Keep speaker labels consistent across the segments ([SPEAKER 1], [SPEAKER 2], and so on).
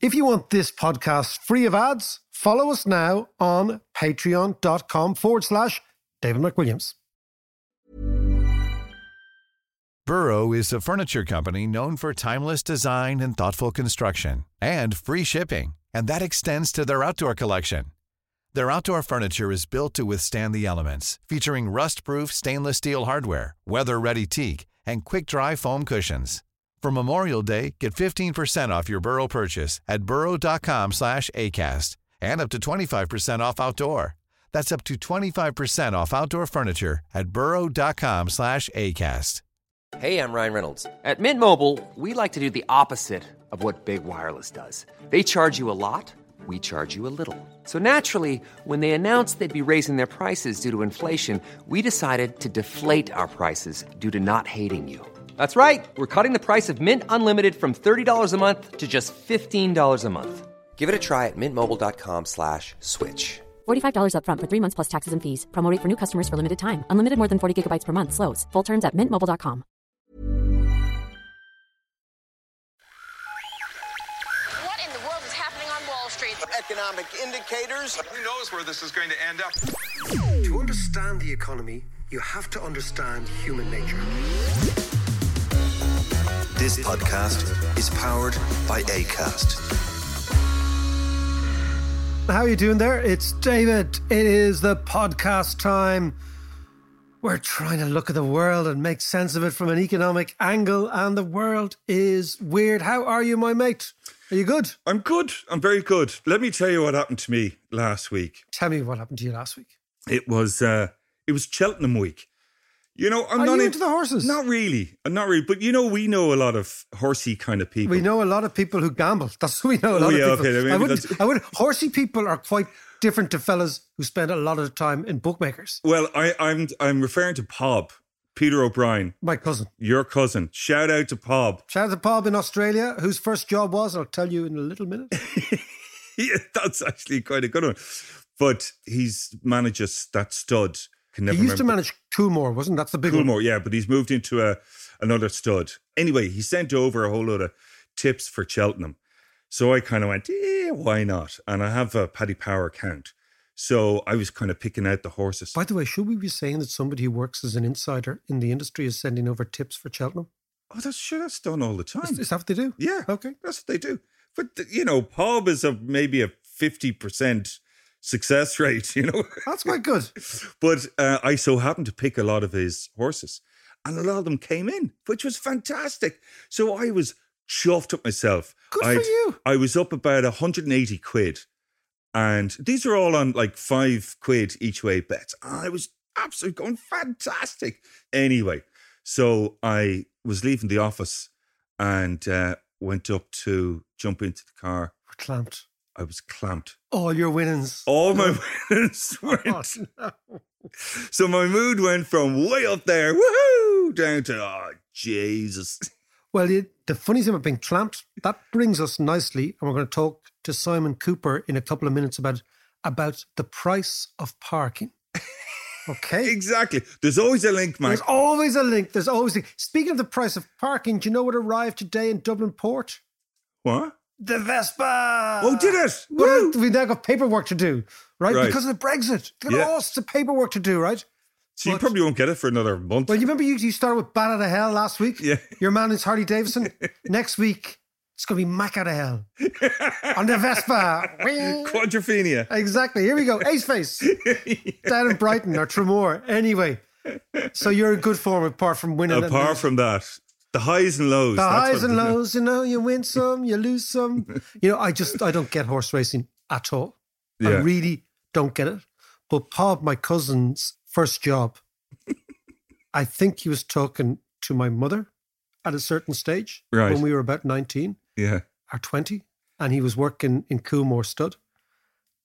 [SPEAKER 1] If you want this podcast free of ads, follow us now on patreon.com forward slash David McWilliams.
[SPEAKER 2] Burrow is a furniture company known for timeless design and thoughtful construction and free shipping, and that extends to their outdoor collection. Their outdoor furniture is built to withstand the elements, featuring rust-proof stainless steel hardware, weather-ready teak, and quick-dry foam cushions. For Memorial Day, get 15% off your Burrow purchase at burrow.com slash ACAST and up to 25% off outdoor. That's up to 25% off outdoor furniture at burrow.com slash ACAST.
[SPEAKER 3] Hey, I'm Ryan Reynolds. At Mint Mobile, we like to do the opposite of what Big Wireless does. They charge you a lot, we charge you a little. So naturally, when they announced they'd be raising their prices due to inflation, we decided to deflate our prices due to not hating you. That's right. We're cutting the price of Mint Unlimited from $30 a month to just $15 a month. Give it a try at mintmobile.com slash switch.
[SPEAKER 4] $45 upfront for three months plus taxes and fees. Promo rate for new customers for limited time. Unlimited more than 40 gigabytes per month. Slows. Full terms at mintmobile.com.
[SPEAKER 5] What in the world is happening on Wall Street?
[SPEAKER 6] Economic indicators.
[SPEAKER 7] Who knows where this is going to end up?
[SPEAKER 1] To understand the economy, you have to understand human nature.
[SPEAKER 8] This podcast is powered by ACAST.
[SPEAKER 1] How are you doing there? It's David. It is the podcast time. We're trying to look at the world and make sense of it from an economic angle, and the world is weird. How are you, my mate? Are you good?
[SPEAKER 9] I'm good. I'm very good. Let me tell you what happened to me last week.
[SPEAKER 1] Tell me what happened to you last week.
[SPEAKER 9] It was uh it was Cheltenham week. You know, I'm
[SPEAKER 1] Are
[SPEAKER 9] not
[SPEAKER 1] you
[SPEAKER 9] in-
[SPEAKER 1] into the horses?
[SPEAKER 9] Not really. Uh, Not really. But you know, we know a lot of horsey kind of people.
[SPEAKER 1] We know a lot of people who gamble. That's what we know. A
[SPEAKER 9] Oh,
[SPEAKER 1] lot
[SPEAKER 9] yeah,
[SPEAKER 1] of people.
[SPEAKER 9] okay,
[SPEAKER 1] I wouldn't. I would. Horsey people are quite different to fellas who spend a lot of time in bookmakers.
[SPEAKER 9] Well, I, I'm I'm referring to Pob, Peter O'Brien,
[SPEAKER 1] My cousin.
[SPEAKER 9] your cousin. Shout out to Pob.
[SPEAKER 1] Shout out to Pob in Australia, whose first job was. I'll tell you in a little minute.
[SPEAKER 9] yeah, that's actually quite a good one. But he's manages that stud. Can never
[SPEAKER 1] he used to
[SPEAKER 9] remember-
[SPEAKER 1] manage Coolmore, wasn't that's the big one?
[SPEAKER 9] Coolmore, yeah, but he's moved into a another stud. Anyway, he sent over a whole load of tips for Cheltenham. So I kind of went, yeah, why not? And I have a Paddy Power account. So I was kind of picking out the horses.
[SPEAKER 1] By the way, should we be saying that somebody who works as an insider in the industry is sending over tips for Cheltenham?
[SPEAKER 9] oh, that's sure that's done all the time.
[SPEAKER 1] Is, is that what they do?
[SPEAKER 9] Yeah.
[SPEAKER 1] Okay.
[SPEAKER 9] That's what they do. But you know, Pob is a maybe a fifty percent success rate, you know.
[SPEAKER 1] That's quite good.
[SPEAKER 9] but uh, I so happened to pick a lot of his horses, and a lot of them came in, which was fantastic. So I was chuffed up myself.
[SPEAKER 1] Good for
[SPEAKER 9] I'd-
[SPEAKER 1] you.
[SPEAKER 9] I was up about 180 quid, and these are all on like five quid each way bets. I was absolutely going fantastic. Anyway, so I was leaving the office and uh, went up to jump into the car.
[SPEAKER 1] We're clamped.
[SPEAKER 9] I was clamped.
[SPEAKER 1] All your winnings.
[SPEAKER 9] All my winnings went.
[SPEAKER 1] Oh, no.
[SPEAKER 9] So my mood went from way up there, woohoo, down to oh Jesus.
[SPEAKER 1] Well, it, the funny thing about being clamped, that brings us nicely, and we're going to talk to Simon Kuper in a couple of minutes about about the price of parking. Okay.
[SPEAKER 9] Exactly. There's always a link, man.
[SPEAKER 1] There's always a link. There's always a Speaking of the price of parking, do you know what arrived today in Dublin Port?
[SPEAKER 9] What?
[SPEAKER 1] The Vespa.
[SPEAKER 9] Oh, did it?
[SPEAKER 1] But we now got paperwork to do, right?
[SPEAKER 9] Right.
[SPEAKER 1] Because of the Brexit. Got
[SPEAKER 9] Yeah.
[SPEAKER 1] all the paperwork to do, right?
[SPEAKER 9] So you probably won't get it for another month.
[SPEAKER 1] Well, you remember you, you started with Bat out of Hell last week?
[SPEAKER 9] Yeah.
[SPEAKER 1] Your man is Harley Davidson. Next week, it's going to be Mac out of Hell on the Vespa.
[SPEAKER 9] Quadrophenia.
[SPEAKER 1] exactly. Here we go. Ace Face down in Brighton or Tramore. Anyway, so you're in good form apart from winning.
[SPEAKER 9] Apart from that, the highs and lows.
[SPEAKER 1] the highs and lows, you know, you win some, you lose some. You know, I just I don't get horse racing at all. I really don't get it. But Pob, my cousin's first job, I think he was talking to my mother at a certain stage
[SPEAKER 9] Right.
[SPEAKER 1] when we were about 19
[SPEAKER 9] Yeah.
[SPEAKER 1] or 20, and he was working in Coolmore Stud.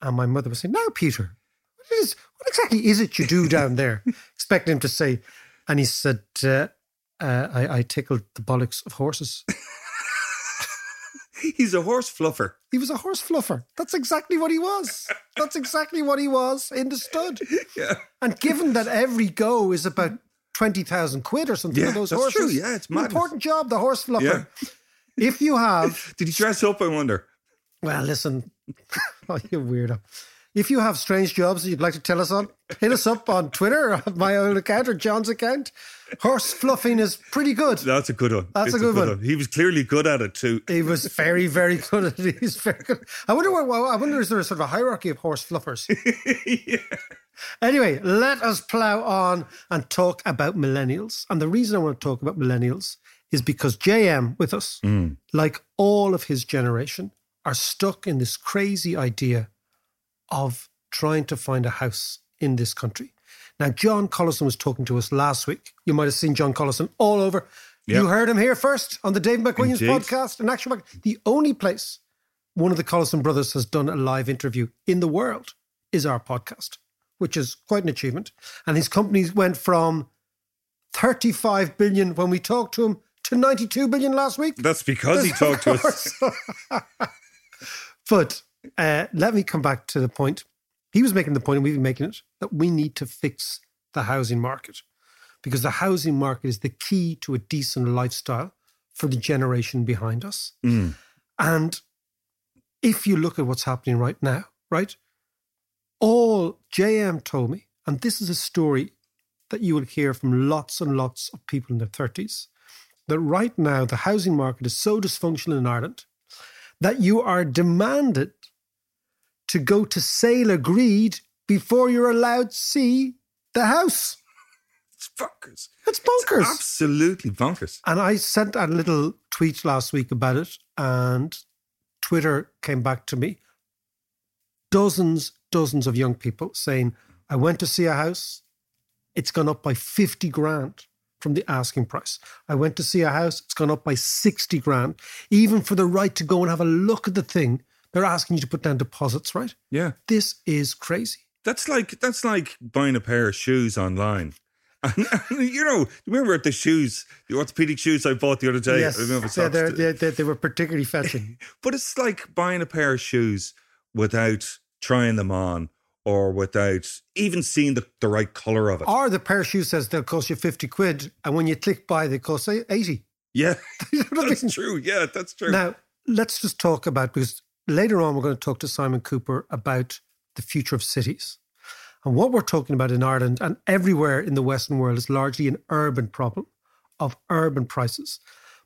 [SPEAKER 1] And my mother was saying, Now, Peter, what, is, what exactly is it you do down there? Expecting him to say, and he said, uh, uh, I, I tickled the bollocks of horses.
[SPEAKER 9] He's a horse fluffer.
[SPEAKER 1] He was a horse fluffer. That's exactly what he was. That's exactly what he was in the stud.
[SPEAKER 9] Yeah.
[SPEAKER 1] And given that every go is about 20,000 quid or something
[SPEAKER 9] Yeah,
[SPEAKER 1] for those
[SPEAKER 9] that's
[SPEAKER 1] horses.
[SPEAKER 9] true. Yeah, it's madness.
[SPEAKER 1] important job, the horse fluffer.
[SPEAKER 9] Yeah.
[SPEAKER 1] If you have,
[SPEAKER 9] Did he dress up, I wonder?
[SPEAKER 1] Well, listen, oh, you weirdo. If you have strange jobs that you'd like to tell us on, hit us up on Twitter or my own account or John's account. Horse fluffing is pretty good.
[SPEAKER 9] That's a good one.
[SPEAKER 1] That's
[SPEAKER 9] It's
[SPEAKER 1] a good one.
[SPEAKER 9] He was clearly good at it too.
[SPEAKER 1] He was very, very good at it. He's very good. I wonder what, I wonder is there a sort of a hierarchy of horse fluffers? Anyway, let us plow on and talk about millennials. And the reason I want to talk about millennials is because JM with us, mm. like all of his generation, are stuck in this crazy idea of trying to find a house in this country. Now, John Collison was talking to us last week. You might have seen John Collison all over. You heard him here first on the Dave McWilliams
[SPEAKER 9] Indeed.
[SPEAKER 1] podcast. and actual fact, the only place one of the Collison brothers has done a live interview in the world is our podcast, which is quite an achievement. And his company went from 35 billion when we talked to him to 92 billion last week.
[SPEAKER 9] That's because he talked to us.
[SPEAKER 1] But uh, let me come back to the point. He was making the point, and we've been making it, that we need to fix the housing market because the housing market is the key to a decent lifestyle for the generation behind us. And if you look at what's happening right now, right? All JM told me, and this is a story that you will hear from lots and lots of people in their 30s, that right now the housing market is so dysfunctional in Ireland that you are demanded to go to sale agreed before you're allowed to see the house.
[SPEAKER 9] It's bonkers.
[SPEAKER 1] It's bonkers.
[SPEAKER 9] Absolutely bonkers.
[SPEAKER 1] And I sent a little tweet last week about it, and Twitter came back to me. Dozens, dozens of young people saying, I went to see a house, it's gone up by 50 grand from the asking price. I went to see a house, it's gone up by 60 grand. Even for the right to go and have a look at the thing, they're asking you to put down deposits, right?
[SPEAKER 9] Yeah.
[SPEAKER 1] This is crazy.
[SPEAKER 9] That's like that's like buying a pair of shoes online. And, you know, remember the shoes, the orthopedic shoes I bought the other day? I don't know if it's
[SPEAKER 1] yeah, they're, they're, they they were particularly fetching.
[SPEAKER 9] But it's like buying a pair of shoes without trying them on or without even seeing the, the right color of it.
[SPEAKER 1] Or the pair of shoes says they'll cost you 50 quid, and when you click buy, they cost say 80.
[SPEAKER 9] yeah,
[SPEAKER 1] You know what I
[SPEAKER 9] that's
[SPEAKER 1] mean?
[SPEAKER 9] true. Yeah, that's true.
[SPEAKER 1] Now, let's just talk about, because later on we're going to talk to Simon Kuper about the future of cities. And what we're talking about in Ireland and everywhere in the Western world is largely an urban problem of urban prices.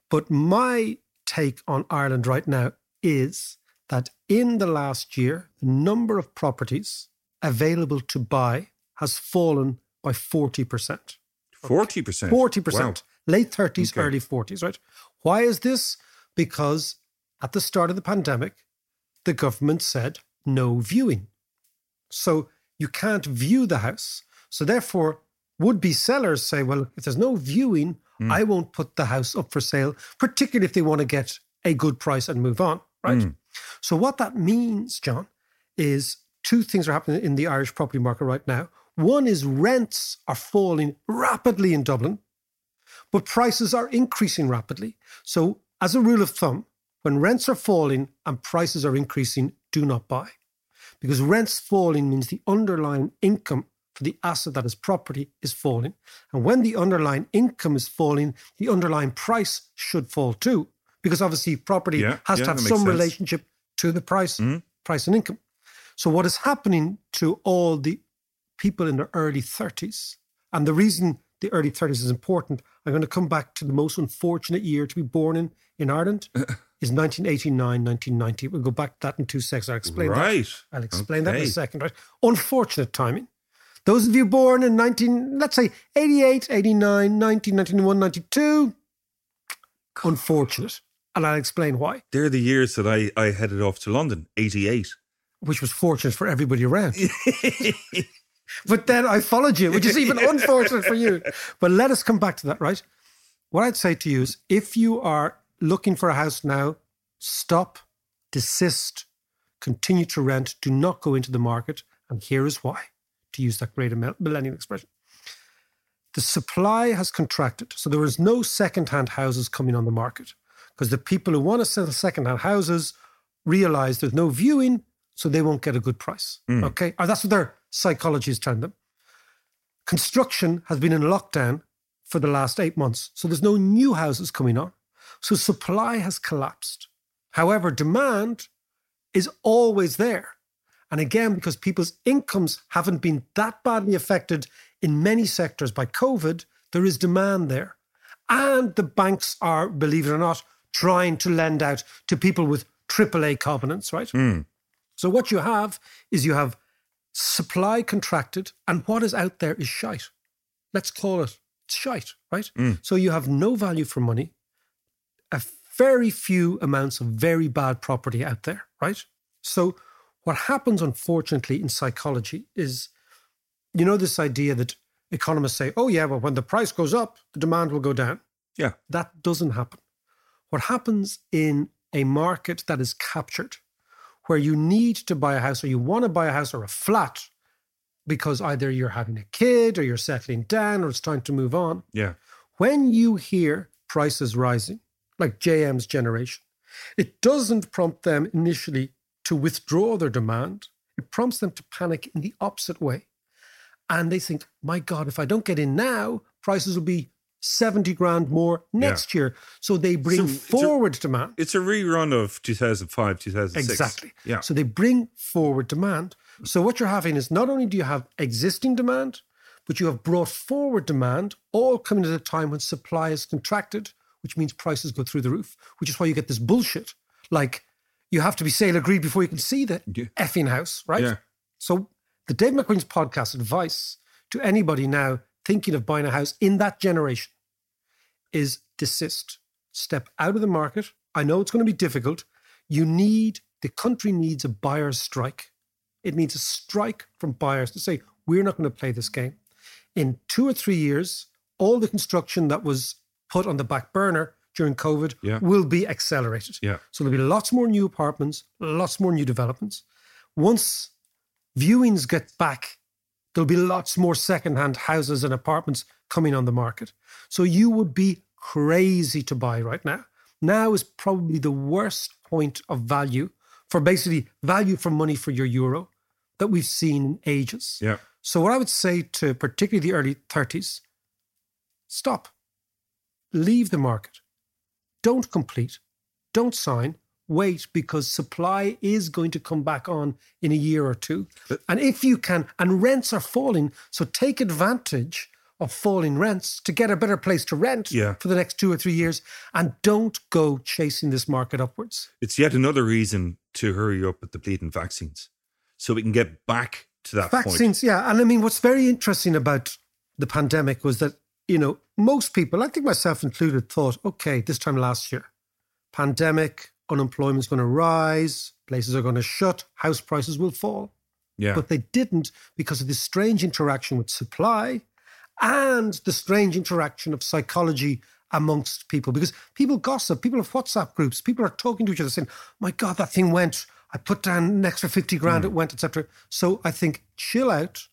[SPEAKER 1] But my take on Ireland right now is that in the last year, the number of properties available to buy has fallen by 40%.
[SPEAKER 9] 40%.
[SPEAKER 1] 40%.
[SPEAKER 9] Wow.
[SPEAKER 1] Late 30s,
[SPEAKER 9] Okay.
[SPEAKER 1] early 40s, right? Why is this? Because at the start of the pandemic, the government said no viewing. So you can't view the house. So therefore, would be sellers say, well, if there's no viewing,
[SPEAKER 9] Hmm.
[SPEAKER 1] I won't put the house up for sale, particularly if they want to get a good price and move on, right?
[SPEAKER 9] Hmm.
[SPEAKER 1] So what that means, John, is two things are happening in the Irish property market right now. One is rents are falling rapidly in Dublin, but prices are increasing rapidly. So, as a rule of thumb, when rents are falling and prices are increasing, do not buy. Because rents falling means the underlying income for the asset that is property is falling. And when the underlying income is falling, the underlying price should fall too. Because obviously, property
[SPEAKER 9] Yeah,
[SPEAKER 1] has
[SPEAKER 9] yeah,
[SPEAKER 1] to have some
[SPEAKER 9] sense.
[SPEAKER 1] relationship to the price, mm-hmm. price and income. So, what is happening to all the people in their early 30s, and the reason the early 30s is important, I'm going to come back to the most unfortunate year to be born in in Ireland, is 1989, 1990. We'll go back to that in two seconds. I'll explain
[SPEAKER 9] Right.
[SPEAKER 1] that. I'll explain that in a second. Right? Unfortunate timing. Those of you born in 19, let's say 88, 89, 90, 91, 92, unfortunate. And I'll explain why,
[SPEAKER 9] They're the years that I, I headed off to London, 88.
[SPEAKER 1] which was fortunate for everybody around. but then I followed you, which is even unfortunate for you. But let us come back to that, right? What I'd say to you is if you are looking for a house now, stop, desist, continue to rent, do not go into the market. And here is why, to use that great millennial expression. The supply has contracted. So there is no second-hand houses coming on the market because the people who want to sell second-hand houses realize there's no viewing, so they won't get a good price. Mm. Okay. Or that's what their psychology is telling them. Construction has been in lockdown for the last eight months. So there's no new houses coming on. So supply has collapsed. However, demand is always there. And again, because people's incomes haven't been that badly affected in many sectors by COVID, there is demand there. And the banks are, believe it or not, trying to lend out to people with AAA covenants, right? Hmm. So what you have is you have supply contracted, and what is out there is shite. Let's call it shite, right? Hmm. So you have no value for money, a very few amounts of very bad property out there, right? So what happens, unfortunately, in psychology is, you know, this idea that economists say, oh, yeah, well, when the price goes up, the demand will go down.
[SPEAKER 9] Yeah.
[SPEAKER 1] That doesn't happen. What happens in a market that is captured, where you need to buy a house or you want to buy a house or a flat because either you're having a kid or you're settling down or it's time to move on,
[SPEAKER 9] Yeah.
[SPEAKER 1] when you hear prices rising, like JM's generation, it doesn't prompt them initially to withdraw their demand. It prompts them to panic in the opposite way. And they think, my God, if I don't get in now, prices will be 70 grand more next year. So they bring
[SPEAKER 9] So it's a-
[SPEAKER 1] forward demand.
[SPEAKER 9] It's a rerun of 2005, 2006.
[SPEAKER 1] Exactly.
[SPEAKER 9] Yeah.
[SPEAKER 1] So they bring forward demand. So what you're having is not only do you have existing demand, but you have brought forward demand, all coming at a time when supply is contracted, which means prices go through the roof, which is why you get this bullshit. Like you have to be sale agreed before you can see the
[SPEAKER 9] Yeah.
[SPEAKER 1] effing house, right?
[SPEAKER 9] Yeah.
[SPEAKER 1] So the Dave McWilliams podcast advice to anybody now thinking of buying a house in that generation is desist. Step out of the market. I know it's going to be difficult. You need, the country needs a buyer's strike. It needs a strike from buyers to say, we're not going to play this game. In two or three years, all the construction that was put on the back burner during COVID
[SPEAKER 9] Yeah.
[SPEAKER 1] will be accelerated.
[SPEAKER 9] Yeah.
[SPEAKER 1] So there'll be lots more new apartments, lots more new developments. Once viewings get back, there'll be lots more secondhand houses and apartments coming on the market. So you would be crazy to buy right now. Now is probably the worst point of value for basically value for money for your euro that we've seen in ages.
[SPEAKER 9] Yeah.
[SPEAKER 1] So what I would say to particularly the early 30s, stop. Leave the market. Don't complete. Don't sign. Wait because supply is going to come back on in a year or two. And if you can, and rents are falling, so take advantage of falling rents to get a better place to rent
[SPEAKER 9] Yeah.
[SPEAKER 1] for the next two or three years. And don't go chasing this market upwards.
[SPEAKER 9] It's yet another reason to hurry up with the bleeding vaccines so we can get back to that point.
[SPEAKER 1] Vaccines, yeah. And I mean, what's very interesting about the pandemic was that, you know, most people, I think myself included, thought, okay, this time last year, pandemic, unemployment's going to rise, places are going to shut, house prices will fall.
[SPEAKER 9] Yeah.
[SPEAKER 1] But they didn't because of this strange interaction with supply and the strange interaction of psychology amongst people. Because people gossip, people have WhatsApp groups, people are talking to each other saying, my God, that thing went. I put down an extra 50 grand, hmm. it went, etc. So I think chill out,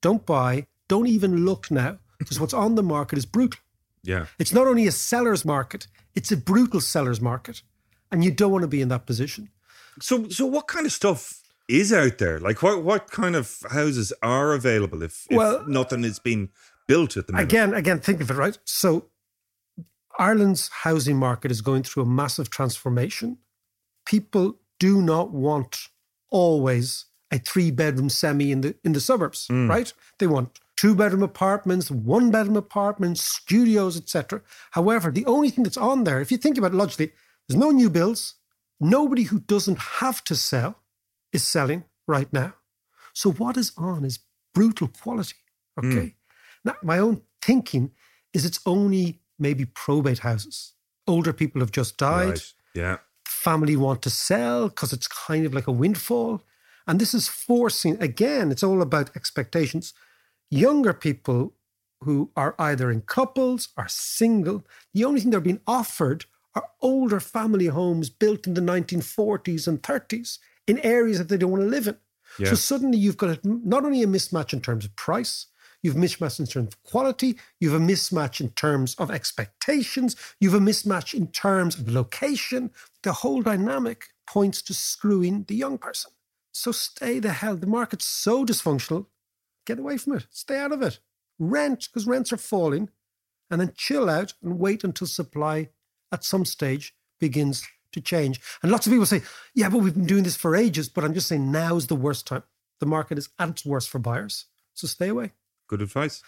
[SPEAKER 1] don't buy, don't even look now, because what's on the market is brutal.
[SPEAKER 9] yeah.
[SPEAKER 1] It's not only a seller's market, it's a brutal seller's market. And you don't want to be in that position.
[SPEAKER 9] So, so what kind of stuff is out there? Like, what what kind of houses are available if, if
[SPEAKER 1] Well-
[SPEAKER 9] nothing is being built at the moment?
[SPEAKER 1] Again, again, think of it, right? So Ireland's housing market is going through a massive transformation. People do not want always a three bedroom semi in the in the suburbs, mm. right? They want two bedroom apartments, one bedroom apartments, studios, etc. However, the only thing that's on there, if you think about it logically, there's no new builds. Nobody who doesn't have to sell is selling right now. So what is on is brutal quality. Hmm. Okay. Now, my own thinking is it's only maybe probate houses. Older people have just died.
[SPEAKER 9] Right. Yeah.
[SPEAKER 1] Family want to sell because it's kind of like a windfall. And this is forcing, again, it's all about expectations. Younger people who are either in couples or single, the only thing they're being offered are older family homes built in the 1940s and 30s in areas that they don't want to live in.
[SPEAKER 9] Yeah.
[SPEAKER 1] So suddenly you've got a, not only a mismatch in terms of price, you've mismatch in terms of quality, you've a mismatch in terms of expectations, you've a mismatch in terms of location. The whole dynamic points to screwing the young person. So stay the hell. The market's so dysfunctional. Get away from it. Stay out of it. Rent, because rents are falling, and then chill out and wait until supply at some stage begins to change. And lots of people say, yeah, but we've been doing this for ages. But I'm just saying now's the worst time. The market is at its worst for buyers. So stay away.
[SPEAKER 9] Good advice.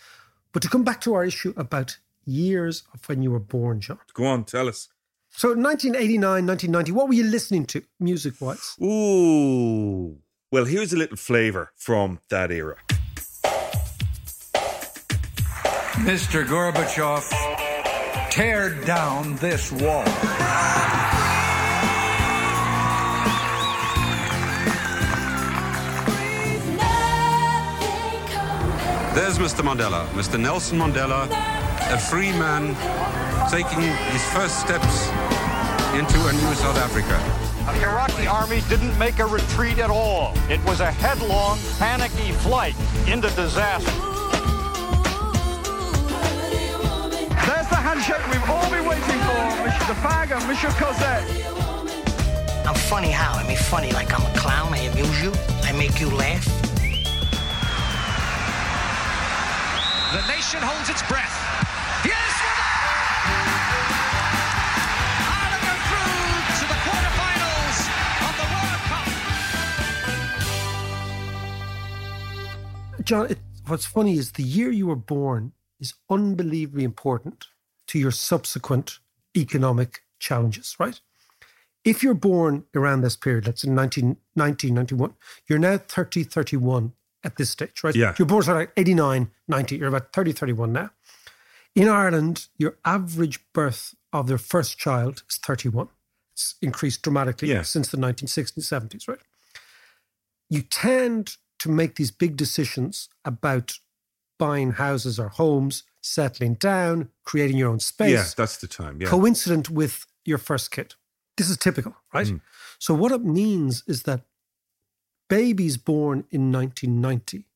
[SPEAKER 1] But to come back to our issue about years of when you were born, John.
[SPEAKER 9] Go on, tell us.
[SPEAKER 1] So 1989, 1990, what were you listening to music wise?
[SPEAKER 9] Ooh. Well, here's a little flavour from that era.
[SPEAKER 10] Mr. Gorbachev, tear down this wall.
[SPEAKER 11] There's Mr. Mandela, Mr. Nelson Mandela, a free man taking his first steps into a new South Africa.
[SPEAKER 12] The Iraqi army didn't make a retreat at all. It was a headlong, panicky flight into disaster.
[SPEAKER 13] There's the we've all been waiting for, Mr. Faga, Mr. Cosette.
[SPEAKER 14] I'm funny how? I mean funny like I'm a clown, I amuse you, I make you laugh.
[SPEAKER 15] The nation holds its breath. Yes! Ireland are to the quarterfinals of the World Cup.
[SPEAKER 1] John, it, what's funny is the year you were born is unbelievably important to your subsequent economic challenges, right? If you're born around this period, in 19, 1991, you're now 30, 31 at this stage, right?
[SPEAKER 9] Yeah.
[SPEAKER 1] You're born sort of like 89, 90, you're about 30, 31 now. In Ireland, your average birth of their first child is 31. It's increased dramatically
[SPEAKER 9] Yeah.
[SPEAKER 1] since the 1960s, 70s, right? You tend to make these big decisions about buying houses or homes, settling down, creating your own space,
[SPEAKER 9] Yeah, that's the time. Yeah.
[SPEAKER 1] coincident with your first kid. This is typical, right?
[SPEAKER 9] Mm.
[SPEAKER 1] So, what it means is that babies born in 1990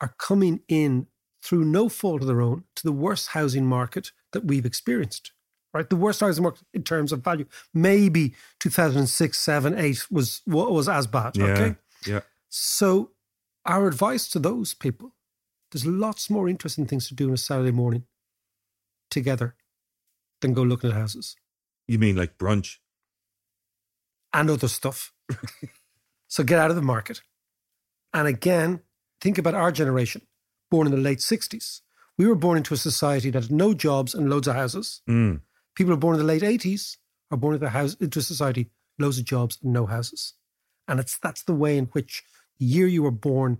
[SPEAKER 1] are coming in through no fault of their own to the worst housing market that we've experienced, right? The worst housing market in terms of value. Maybe 2006, 7, 8 was, was as bad,
[SPEAKER 9] yeah.
[SPEAKER 1] okay?
[SPEAKER 9] Yeah.
[SPEAKER 1] So, our advice to those people there's lots more interesting things to do on a Saturday morning together than go looking at houses
[SPEAKER 9] You mean like brunch?
[SPEAKER 1] and other stuff. so get out of the market. And again, think about our generation, born in the late 60s. We were born into a society that had no jobs and loads of houses.
[SPEAKER 9] Mm.
[SPEAKER 1] People born in the late 80s are born into a, house, into a society, loads of jobs and no houses. And it's that's the way in which the year you were born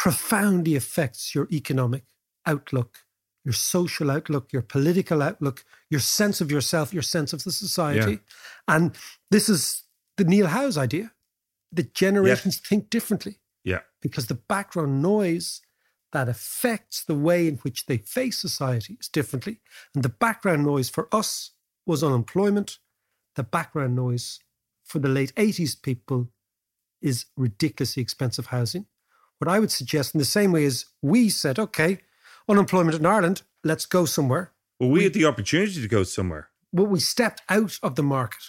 [SPEAKER 1] profoundly affects your economic outlook, your social outlook, your political outlook, your sense of yourself, your sense of the society.
[SPEAKER 9] Yeah.
[SPEAKER 1] And this is the Neil Howe's idea that generations think differently
[SPEAKER 9] Yeah.
[SPEAKER 1] because the background noise that affects the way in which they face society is differently. And the background noise for us was unemployment. The background noise for the late 80s people is ridiculously expensive housing. What I would suggest, in the same way as we said, okay, unemployment in Ireland, let's go somewhere.
[SPEAKER 9] Well, we had the opportunity to go somewhere.
[SPEAKER 1] Well, we stepped out of the market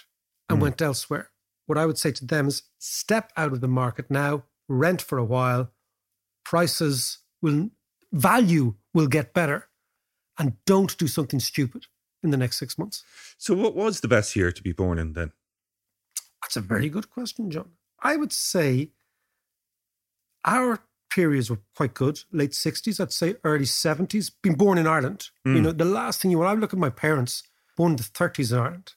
[SPEAKER 1] and
[SPEAKER 9] Mm.
[SPEAKER 1] went elsewhere. What I would say to them is step out of the market now, rent for a while, prices will, value will get better, and don't do something stupid in the next six months.
[SPEAKER 9] So, what was the best year to be born in then?
[SPEAKER 1] That's a very good question, John. I would say our periods were quite good. Late 60s, I'd say early 70s. Been born in Ireland. You
[SPEAKER 9] Mm.
[SPEAKER 1] know, the last thing you, when I look at my parents, born in the 30s in Ireland,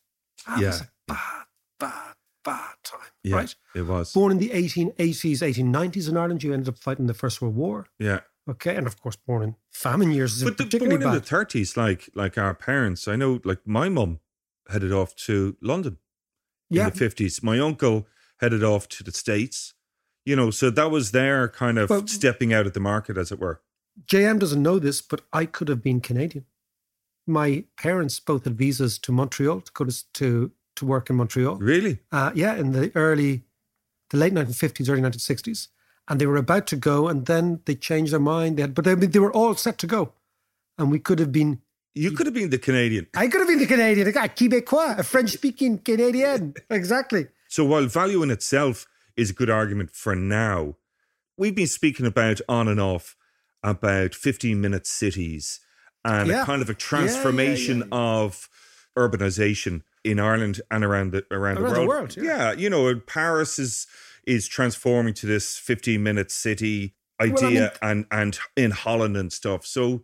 [SPEAKER 1] that
[SPEAKER 9] Yeah.
[SPEAKER 1] was a bad, bad, bad time,
[SPEAKER 9] Yeah,
[SPEAKER 1] right?
[SPEAKER 9] it was.
[SPEAKER 1] Born in the 1880s, 1890s in Ireland, you ended up fighting the First World War.
[SPEAKER 9] Yeah.
[SPEAKER 1] Okay. And of course, born in famine years is
[SPEAKER 9] But the,
[SPEAKER 1] particularly
[SPEAKER 9] born in the thirties, like like our parents, I know, like my mum headed off to London
[SPEAKER 1] Yeah.
[SPEAKER 9] in the fifties. My uncle headed off to the states. You know, so that was their kind of
[SPEAKER 1] But-
[SPEAKER 9] stepping out of the market, as it were.
[SPEAKER 1] JM doesn't know this, but I could have been Canadian. My parents both had visas to Montreal to go to to, to work in Montreal.
[SPEAKER 9] Really?
[SPEAKER 1] Uh, yeah, in the early, the late 1950s, early 1960s, and they were about to go, and then they changed their mind. They had, but they, they were all set to go, and we could have been.
[SPEAKER 9] You could have been the Canadian.
[SPEAKER 1] I could have been the Canadian, a Quebecois, a French-speaking Canadian. exactly.
[SPEAKER 9] So while value in itself is a good argument for now, we've been speaking about on and off about 15 minute cities and
[SPEAKER 1] Yeah.
[SPEAKER 9] a kind of a
[SPEAKER 1] Yeah, yeah,
[SPEAKER 9] transformation
[SPEAKER 1] yeah,
[SPEAKER 9] of urbanization in Ireland and around the around,
[SPEAKER 1] Around
[SPEAKER 9] the
[SPEAKER 1] the
[SPEAKER 9] world.
[SPEAKER 1] world, yeah.
[SPEAKER 9] you know, Paris is is transforming to this 15 minute city
[SPEAKER 1] Well, I
[SPEAKER 9] idea
[SPEAKER 1] mean-
[SPEAKER 9] and and in Holland and stuff. So,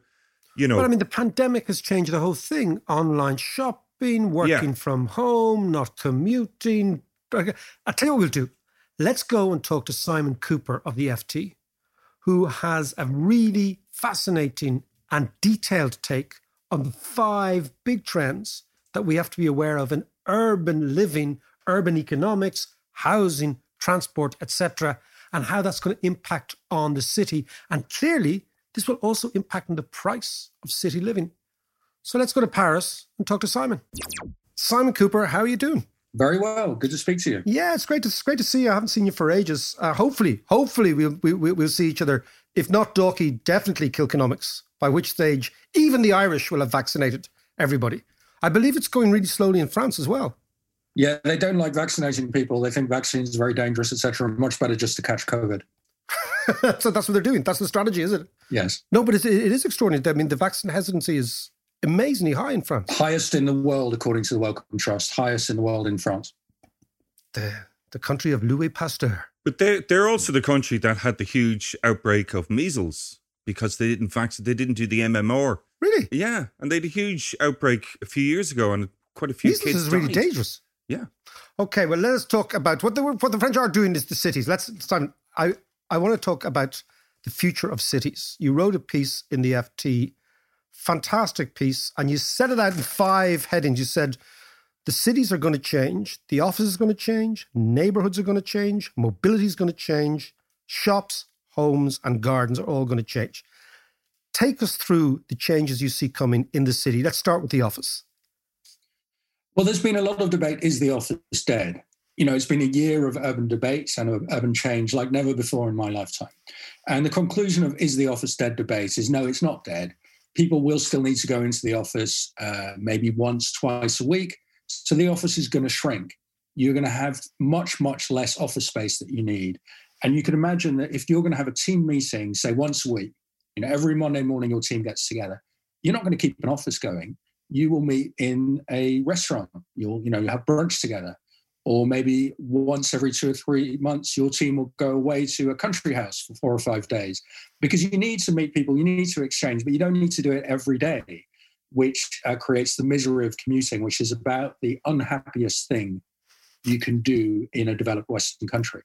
[SPEAKER 9] you know,
[SPEAKER 1] But I mean, the pandemic has changed the whole thing. Online shopping, working from home, not commuting. I'll tell you what we'll do. Let's go and talk to Simon Kuper of the FT, who has a really fascinating and detailed take on the five big trends that we have to be aware of in urban living, urban economics, housing, transport, etc., and how that's going to impact on the city. And clearly, this will also impact on the price of city living. So let's go to Paris and talk to Simon. Simon Kuper, how are you doing?
[SPEAKER 16] Very well. Good to speak to you.
[SPEAKER 1] Yeah, it's great. To, it's great to see you. I haven't seen you for ages. Uh, hopefully, hopefully we'll we, we- we'll see each other. If not Dalkey, definitely Kilkenomics. By which stage, even the Irish will have vaccinated everybody. I believe it's going really slowly in France as well.
[SPEAKER 16] Yeah, they don't like vaccinating people. They think vaccines are very dangerous, etc. Much better just to catch COVID.
[SPEAKER 1] so that's what they're doing. That's the strategy, is it?
[SPEAKER 16] Yes.
[SPEAKER 1] No, but it, it is extraordinary. I mean, the vaccine hesitancy is amazingly high in France.
[SPEAKER 16] Highest in the world, according to the Wellcome Trust. Highest in the world in France.
[SPEAKER 1] The the country of Louis Pasteur.
[SPEAKER 9] But they're they're also the country that had the huge outbreak of measles because they didn't vaccinate, they didn't do the MMR.
[SPEAKER 1] Really?
[SPEAKER 9] Yeah, and they had a huge outbreak a few years ago, and quite a few
[SPEAKER 1] Measles
[SPEAKER 9] kids
[SPEAKER 1] is really
[SPEAKER 9] died.
[SPEAKER 1] dangerous.
[SPEAKER 9] Yeah.
[SPEAKER 1] Okay, well, let us talk about what the what the French are doing is the cities. Let's Simon. I I want to talk about the future of cities. You wrote a piece in the FT, fantastic piece, and you set it out in five headings. You said the cities are going to change, the office is going to change, neighborhoods are going to change, mobility is going to change, shops, homes, and gardens are all going to change. Take us through the changes you see coming in the city. Let's start with the office.
[SPEAKER 16] Well, there's been a lot of debate is the office dead? You know, it's been a year of urban debates and of urban change like never before in my lifetime. And the conclusion of is the office dead debate is no, it's not dead. People will still need to go into the office uh, maybe once, twice a week. So the office is going to shrink. You're going to have much, much less office space that you need. And you can imagine that if you're going to have a team meeting, say once a week, you know, every Monday morning your team gets together, you're not going to keep an office going. You will meet in a restaurant. You'll, you know, you have brunch together. Or maybe once every two or three months, your team will go away to a country house for four or five days because you need to meet people, you need to exchange, but you don't need to do it every day, which uh, creates the misery of commuting, which is about the unhappiest thing you can do in a developed Western country.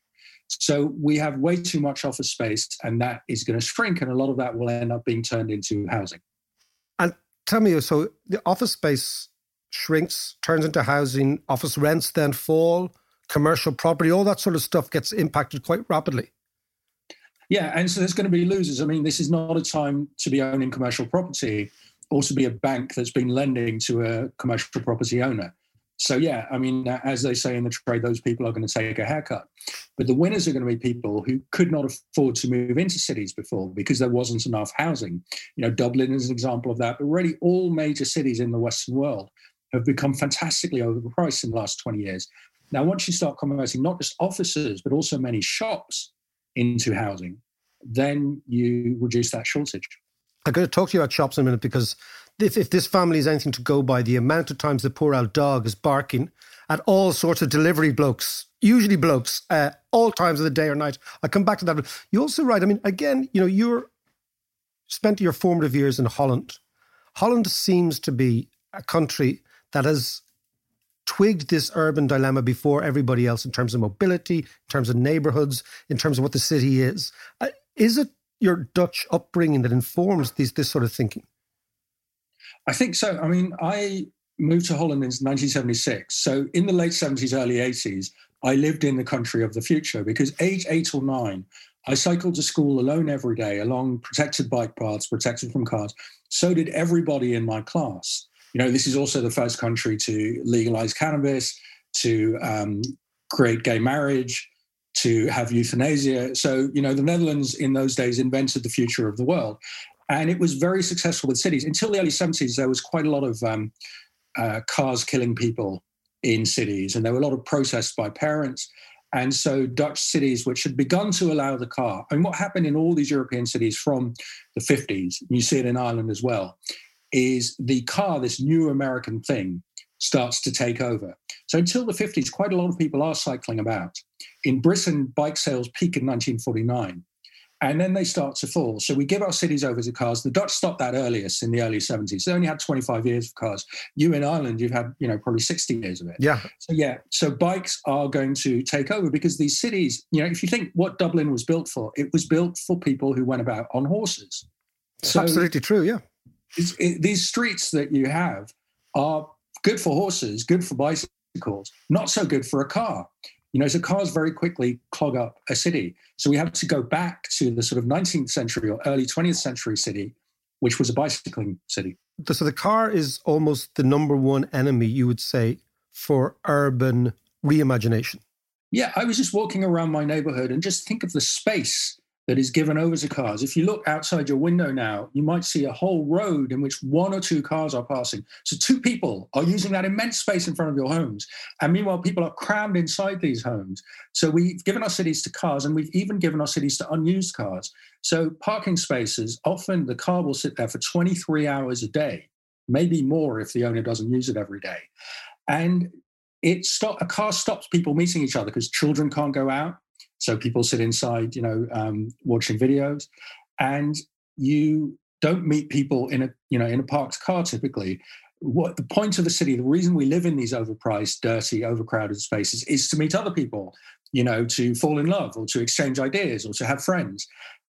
[SPEAKER 16] So we have way too much office space, and that is going to shrink, and a lot of that will end up being turned into housing.
[SPEAKER 1] And tell me, so the office space shrinks, turns into housing, office rents then fall, commercial property, all that sort of stuff gets impacted quite rapidly.
[SPEAKER 16] Yeah, and so there's going to be losers. I mean, this is not a time to be owning commercial property or to be a bank that's been lending to a commercial property owner. So, yeah, I mean, as they say in the trade, those people are going to take a haircut. But the winners are going to be people who could not afford to move into cities before because there wasn't enough housing. You know, Dublin is an example of that. But really, all major cities in the Western world have become fantastically overpriced in the last 20 years. Now, once you start converting not just offices, but also many shops into housing, then you reduce that shortage.
[SPEAKER 1] I'm going to talk to you about shops in a minute because if, if this family is anything to go by, the amount of times the poor old dog is barking at all sorts of delivery blokes, usually blokes, uh, all times of the day or night. I'll come back to that. You also write, I mean, again, you know, you're spent your formative years in Holland. Holland seems to be a country that has twigged this urban dilemma before everybody else in terms of mobility, in terms of neighborhoods, in terms of what the city is. Uh, is it your Dutch upbringing that informs these, this sort of thinking?
[SPEAKER 16] I think so. I mean, I moved to Holland in 1976. So in the late 70s, early 80s, I lived in the country of the future because age eight or nine, I cycled to school alone every day along protected bike paths, protected from cars. So did everybody in my class. You know, this is also the first country to legalize cannabis, to um, create gay marriage, to have euthanasia. So, you know, the Netherlands in those days invented the future of the world. And it was very successful with cities. Until the early 70s, there was quite a lot of um, uh, cars killing people in cities, and there were a lot of protests by parents. And so, Dutch cities, which had begun to allow the car, and what happened in all these European cities from the 50s, you see it in Ireland as well, is the car, this new American thing, starts to take over. So until the 50s, quite a lot of people are cycling about. In Britain, bike sales peak in 1949 and then they start to fall. So we give our cities over to cars. The Dutch stopped that earliest in the early 70s. They only had 25 years of cars. You in Ireland, you've had, you know, probably 60 years of it.
[SPEAKER 1] Yeah.
[SPEAKER 16] So yeah, so bikes are going to take over because these cities, you know, if you think what Dublin was built for, it was built for people who went about on horses.
[SPEAKER 1] So absolutely true, yeah.
[SPEAKER 16] It, these streets that you have are good for horses, good for bicycles, not so good for a car. You know, so cars very quickly clog up a city. So we have to go back to the sort of 19th century or early 20th century city, which was a bicycling city.
[SPEAKER 1] So the car is almost the number one enemy, you would say, for urban reimagination.
[SPEAKER 16] Yeah, I was just walking around my neighborhood and just think of the space that is given over to cars. If you look outside your window now, you might see a whole road in which one or two cars are passing. So two people are using that immense space in front of your homes. And meanwhile, people are crammed inside these homes. So we've given our cities to cars and we've even given our cities to unused cars. So parking spaces, often the car will sit there for 23 hours a day, maybe more if the owner doesn't use it every day. And it stop, a car stops people meeting each other because children can't go out so people sit inside, you know, um, watching videos, and you don't meet people in a you know in a parked car typically. What the point of the city, the reason we live in these overpriced, dirty, overcrowded spaces is to meet other people, you know, to fall in love or to exchange ideas or to have friends.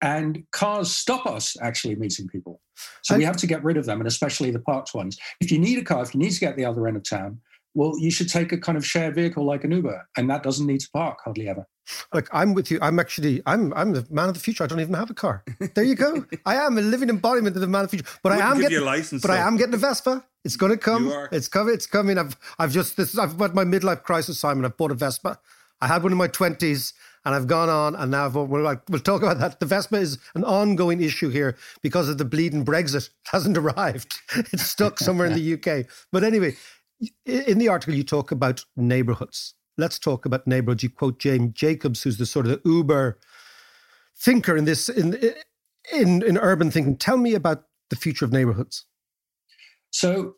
[SPEAKER 16] And cars stop us actually meeting people. So we have to get rid of them, and especially the parked ones. If you need a car, if you need to get the other end of town, well, you should take a kind of shared vehicle like an Uber, and that doesn't need to park hardly ever.
[SPEAKER 1] Like I'm with you. I'm actually I'm I'm the man of the future. I don't even have a car. There you go. I am a living embodiment of the man of the future. But I am getting a license, but though. I am getting a Vespa. It's going to come. It's coming. It's coming. I've I've just this. I've got my midlife crisis, Simon. I've bought a Vespa. I had one in my twenties, and I've gone on, and now we'll, we'll talk about that. The Vespa is an ongoing issue here because of the bleeding Brexit. It hasn't arrived. It's stuck somewhere in the UK. But anyway, in the article, you talk about neighborhoods. Let's talk about neighborhoods. You quote Jane Jacobs, who's the sort of the uber thinker in this in in in urban thinking. Tell me about the future of neighborhoods.
[SPEAKER 16] So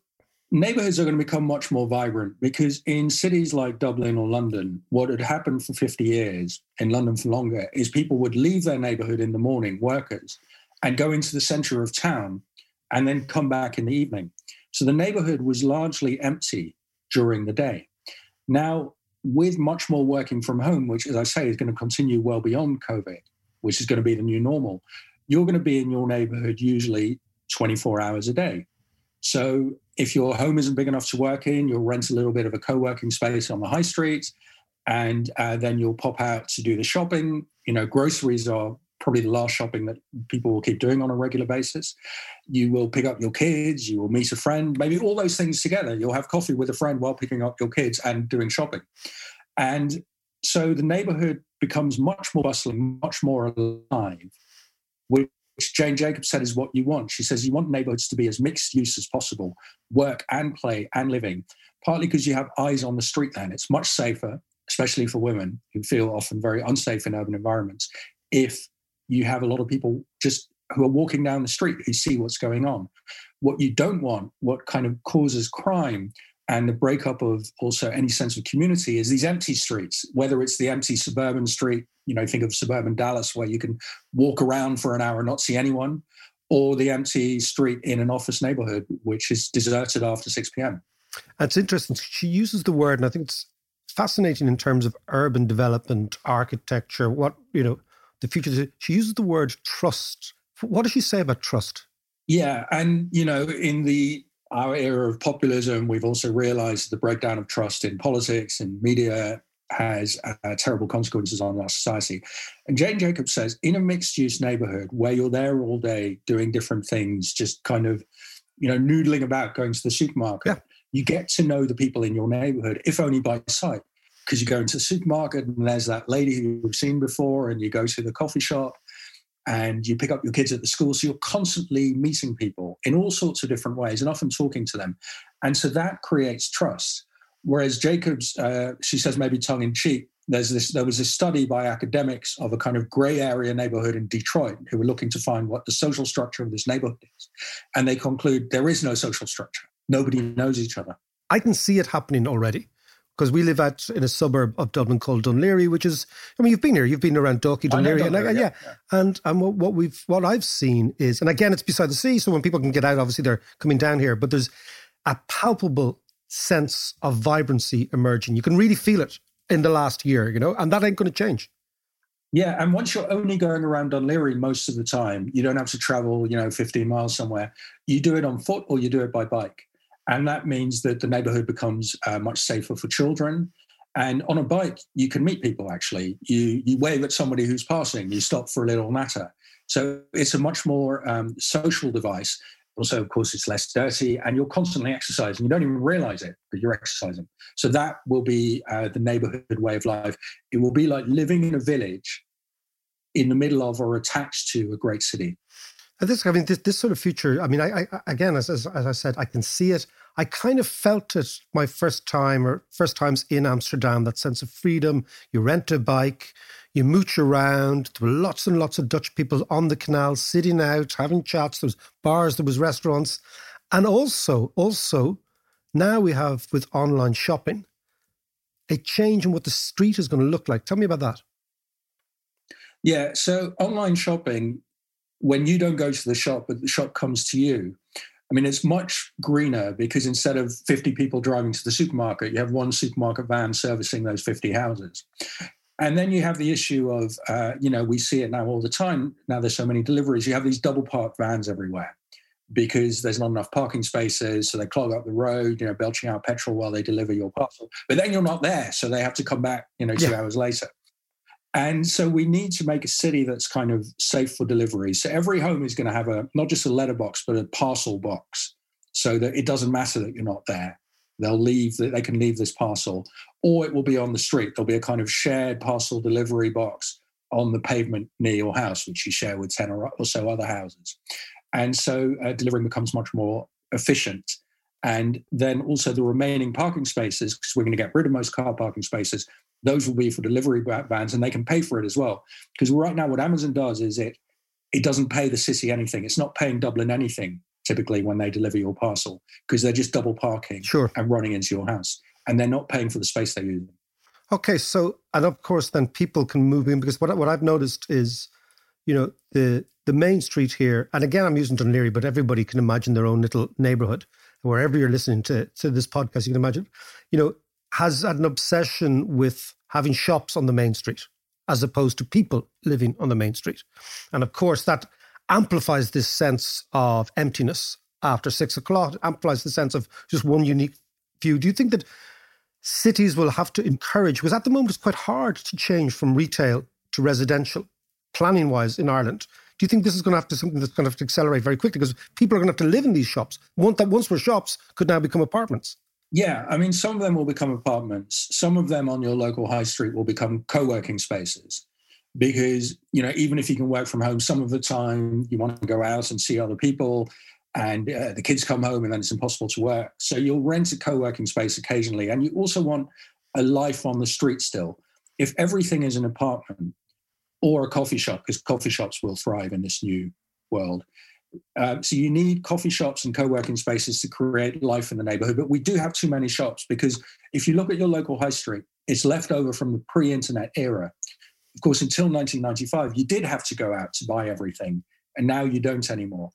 [SPEAKER 16] neighborhoods are going to become much more vibrant because in cities like Dublin or London, what had happened for 50 years, in London for longer, is people would leave their neighborhood in the morning, workers, and go into the center of town and then come back in the evening. So the neighborhood was largely empty during the day. Now, with much more working from home, which, as I say, is going to continue well beyond COVID, which is going to be the new normal, you're going to be in your neighborhood usually 24 hours a day. So if your home isn't big enough to work in, you'll rent a little bit of a co working space on the high street, and uh, then you'll pop out to do the shopping. You know, groceries are probably the last shopping that people will keep doing on a regular basis. You will pick up your kids, you will meet a friend, maybe all those things together. You'll have coffee with a friend while picking up your kids and doing shopping. And so the neighborhood becomes much more bustling, much more alive, which Jane Jacobs said is what you want. She says you want neighborhoods to be as mixed use as possible, work and play and living, partly because you have eyes on the street then. It's much safer, especially for women who feel often very unsafe in urban environments, if you have a lot of people just who are walking down the street who see what's going on. What you don't want, what kind of causes crime and the breakup of also any sense of community is these empty streets, whether it's the empty suburban street, you know, think of suburban Dallas where you can walk around for an hour and not see anyone, or the empty street in an office neighborhood, which is deserted after 6 p.m.
[SPEAKER 1] It's interesting. She uses the word, and I think it's fascinating in terms of urban development, architecture, what, you know, the future. She uses the word trust. What does she say about trust?
[SPEAKER 16] Yeah, and you know, in the our era of populism, we've also realized the breakdown of trust in politics and media has uh, terrible consequences on our society. And Jane Jacobs says, in a mixed use neighborhood where you're there all day doing different things, just kind of, you know, noodling about, going to the supermarket, yeah. you get to know the people in your neighborhood, if only by sight because you go into the supermarket and there's that lady who you've seen before, and you go to the coffee shop and you pick up your kids at the school. So you're constantly meeting people in all sorts of different ways and often talking to them. And so that creates trust. Whereas Jacobs, uh, she says maybe tongue in cheek, there's this there was a study by academics of a kind of gray area neighborhood in Detroit who were looking to find what the social structure of this neighborhood is. And they conclude there is no social structure. Nobody knows each other.
[SPEAKER 1] I can see it happening already because we live at in a suburb of Dublin called Laoghaire, which is, I mean, you've been here, you've been around Dalkey, Dún Laoghaire, and I, yeah, yeah, and and what, what we've what I've seen is, and again, it's beside the sea, so when people can get out, obviously they're coming down here, but there's a palpable sense of vibrancy emerging. You can really feel it in the last year, you know, and that ain't going to change.
[SPEAKER 16] Yeah, and once you're only going around Laoghaire most of the time, you don't have to travel, you know, 15 miles somewhere. You do it on foot or you do it by bike. And that means that the neighborhood becomes uh, much safer for children. And on a bike, you can meet people actually. You, you wave at somebody who's passing, you stop for a little natter. So it's a much more um, social device. Also, of course, it's less dirty and you're constantly exercising. You don't even realize it, but you're exercising. So that will be uh, the neighborhood way of life. It will be like living in a village in the middle of or attached to a great city.
[SPEAKER 1] This, I mean, this, this sort of future, I mean, I, I again, as, as, as I said, I can see it. I kind of felt it my first time or first times in Amsterdam, that sense of freedom. You rent a bike, you mooch around. There were lots and lots of Dutch people on the canal, sitting out, having chats. There was bars, there was restaurants. And also, also, now we have with online shopping, a change in what the street is going to look like. Tell me about that.
[SPEAKER 16] Yeah, so online shopping, when you don't go to the shop, but the shop comes to you, I mean, it's much greener because instead of 50 people driving to the supermarket, you have one supermarket van servicing those 50 houses. And then you have the issue of, uh, you know, we see it now all the time. Now there's so many deliveries. You have these double parked vans everywhere because there's not enough parking spaces. So they clog up the road, you know, belching out petrol while they deliver your parcel. But then you're not there. So they have to come back, you know, two yeah. hours later. And so we need to make a city that's kind of safe for delivery. So every home is going to have a not just a letterbox, but a parcel box, so that it doesn't matter that you're not there. They'll leave that they can leave this parcel, or it will be on the street. There'll be a kind of shared parcel delivery box on the pavement near your house, which you share with ten or, so other houses. And so uh, delivering becomes much more efficient. And then also the remaining parking spaces, because we're going to get rid of most car parking spaces, those will be for delivery vans and they can pay for it as well. Because right now, what Amazon does is it it doesn't pay the city anything. It's not paying Dublin anything typically when they deliver your parcel because they're just double parking
[SPEAKER 1] sure.
[SPEAKER 16] and running into your house and they're not paying for the space they're using.
[SPEAKER 1] Okay, so and of course then people can move in because what what I've noticed is, you know, the the main street here, and again I'm using Dun Laoghaire, but everybody can imagine their own little neighborhood. Wherever you're listening to to this podcast, you can imagine, you know, has an obsession with having shops on the main street as opposed to people living on the main street. And of course, that amplifies this sense of emptiness after six o'clock, amplifies the sense of just one unique view. Do you think that cities will have to encourage, because at the moment it's quite hard to change from retail to residential, planning wise in Ireland? Do you think this is going to have to something that's going to have to accelerate very quickly because people are going to have to live in these shops? One that once were shops could now become apartments.
[SPEAKER 16] Yeah, I mean, some of them will become apartments. Some of them on your local high street will become co-working spaces, because you know, even if you can work from home, some of the time you want to go out and see other people, and uh, the kids come home, and then it's impossible to work. So you'll rent a co-working space occasionally, and you also want a life on the street still. If everything is an apartment or a coffee shop, because coffee shops will thrive in this new world, uh, so you need coffee shops and co-working spaces to create life in the neighborhood. But we do have too many shops because if you look at your local high street, it's left over from the pre-internet era. Of course, until 1995, you did have to go out to buy everything, and now you don't anymore.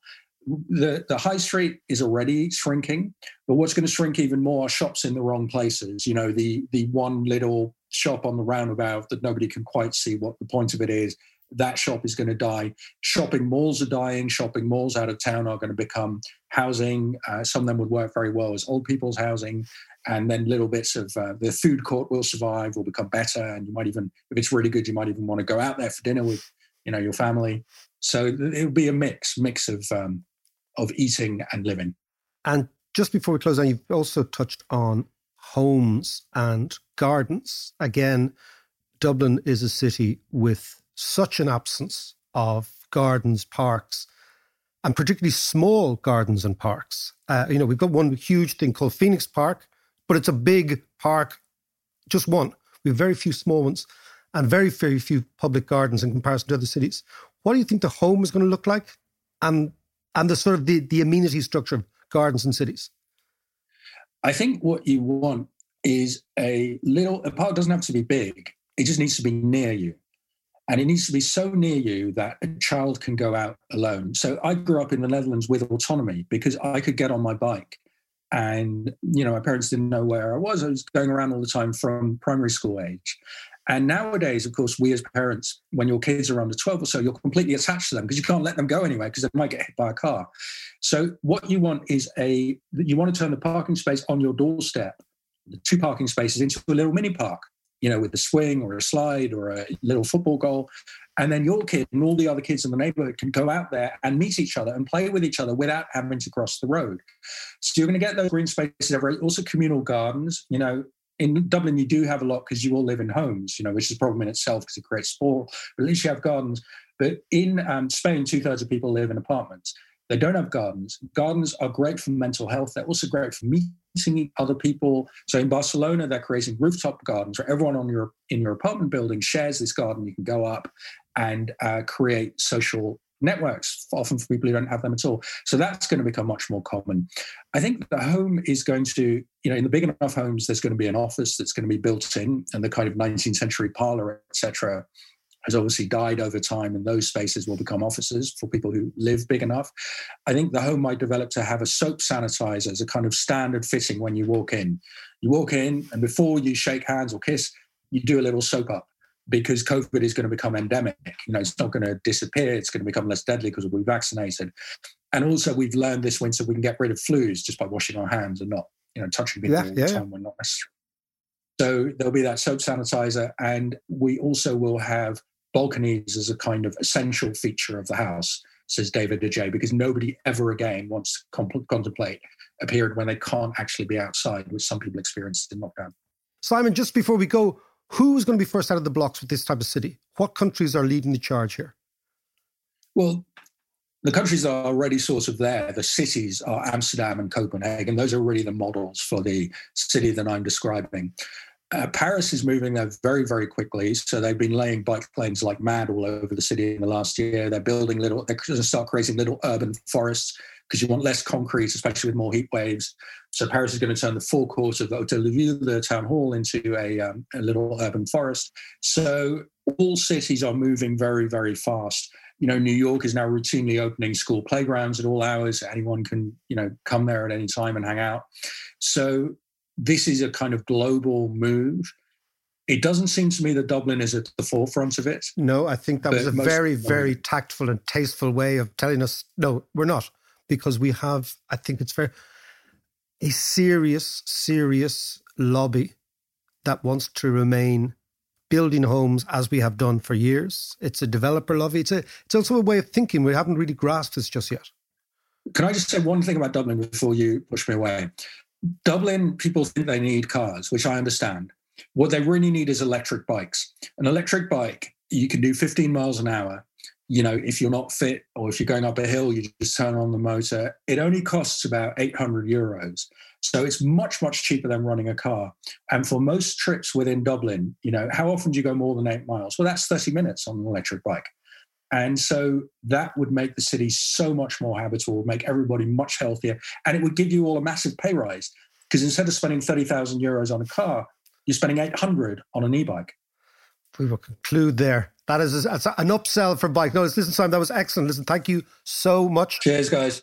[SPEAKER 16] The, the high street is already shrinking, but what's going to shrink even more are shops in the wrong places. You know, the the one little shop on the roundabout that nobody can quite see what the point of it is that shop is going to die. Shopping malls are dying. Shopping malls out of town are going to become housing. Uh, some of them would work very well as old people's housing. And then little bits of uh, the food court will survive, will become better. And you might even, if it's really good, you might even want to go out there for dinner with, you know, your family. So it'll be a mix, mix of um, of eating and living.
[SPEAKER 1] And just before we close on, you've also touched on homes and gardens. Again, Dublin is a city with such an absence of gardens, parks, and particularly small gardens and parks. Uh, you know, we've got one huge thing called Phoenix Park, but it's a big park, just one. We have very few small ones and very, very few public gardens in comparison to other cities. What do you think the home is going to look like? And and the sort of the, the amenity structure of gardens and cities?
[SPEAKER 16] I think what you want is a little, a park doesn't have to be big, it just needs to be near you. And it needs to be so near you that a child can go out alone. So I grew up in the Netherlands with autonomy because I could get on my bike. And, you know, my parents didn't know where I was. I was going around all the time from primary school age. And nowadays, of course, we as parents, when your kids are under 12 or so, you're completely attached to them because you can't let them go anywhere because they might get hit by a car. So what you want is a you want to turn the parking space on your doorstep, the two parking spaces into a little mini park, you know, with a swing or a slide or a little football goal. And then your kid and all the other kids in the neighborhood can go out there and meet each other and play with each other without having to cross the road. So you're going to get those green spaces everywhere. Also communal gardens, you know, in Dublin, you do have a lot because you all live in homes, you know, which is a problem in itself because it creates sport. But at least you have gardens. But in um, Spain, two thirds of people live in apartments. They don't have gardens. Gardens are great for mental health. They're also great for meeting other people. So in Barcelona, they're creating rooftop gardens where everyone on your in your apartment building shares this garden. You can go up and uh, create social networks, often for people who don't have them at all. So that's going to become much more common. I think the home is going to, you know, in the big enough homes, there's going to be an office that's going to be built in, and the kind of 19th century parlor, etc., has obviously died over time, and those spaces will become offices for people who live big enough. I think the home might develop to have a soap sanitizer as a kind of standard fitting when you walk in. You walk in, and before you shake hands or kiss, you do a little soap up because COVID is going to become endemic. You know, it's not going to disappear. It's going to become less deadly because we'll be vaccinated. And also, we've learned this winter we can get rid of flus just by washing our hands and not, you know, touching people
[SPEAKER 1] Yeah,
[SPEAKER 16] all the
[SPEAKER 1] yeah,
[SPEAKER 16] time when not necessary. So there'll be that soap sanitizer, and we also will have balconies as a kind of essential feature of the house, says David DeJ, because nobody ever again wants to compl- contemplate a period when they can't actually be outside, which some people experienced in lockdown.
[SPEAKER 1] Simon, just before we go, who's going to be first out of the blocks with this type of city? What countries are leading the charge here?
[SPEAKER 16] Well, the countries are already sort of there, the cities are Amsterdam and Copenhagen. Those are really the models for the city that I'm describing. Uh, Paris is moving there very, very quickly. So they've been laying bike lanes like mad all over the city in the last year. They're building little, they're going to start creating little urban forests because you want less concrete, especially with more heat waves. So Paris is going to turn the forecourt of the Hotel de Ville, the town hall, into a, um, a little urban forest. So all cities are moving very, very fast. You know, New York is now routinely opening school playgrounds at all hours. Anyone can, you know, come there at any time and hang out. So this is a kind of global move. It doesn't seem to me that Dublin is at the forefront of it.
[SPEAKER 1] No, I think that was a very, very tactful and tasteful way of telling us, no, we're not, because we have, I think it's fair, a serious, serious lobby that wants to remain building homes as we have done for years. It's a developer lobby. It's a, it's also a way of thinking. We haven't really grasped this just yet.
[SPEAKER 16] Can I just say one thing about Dublin before you push me away? Dublin, people think they need cars, which I understand. What they really need is electric bikes. An electric bike, you can do 15 miles an hour. You know, if you're not fit or if you're going up a hill, you just turn on the motor. It only costs about 800 euros. So it's much, much cheaper than running a car. And for most trips within Dublin, you know, how often do you go more than eight miles? Well, that's 30 minutes on an electric bike. And so that would make the city so much more habitable, make everybody much healthier, and it would give you all a massive pay rise because instead of spending 30,000 euros on a car, you're spending 800 on an e-bike.
[SPEAKER 1] We will conclude there. That is an upsell for bike. No, listen, Simon, that was excellent. Listen, thank you so much.
[SPEAKER 16] Cheers, guys.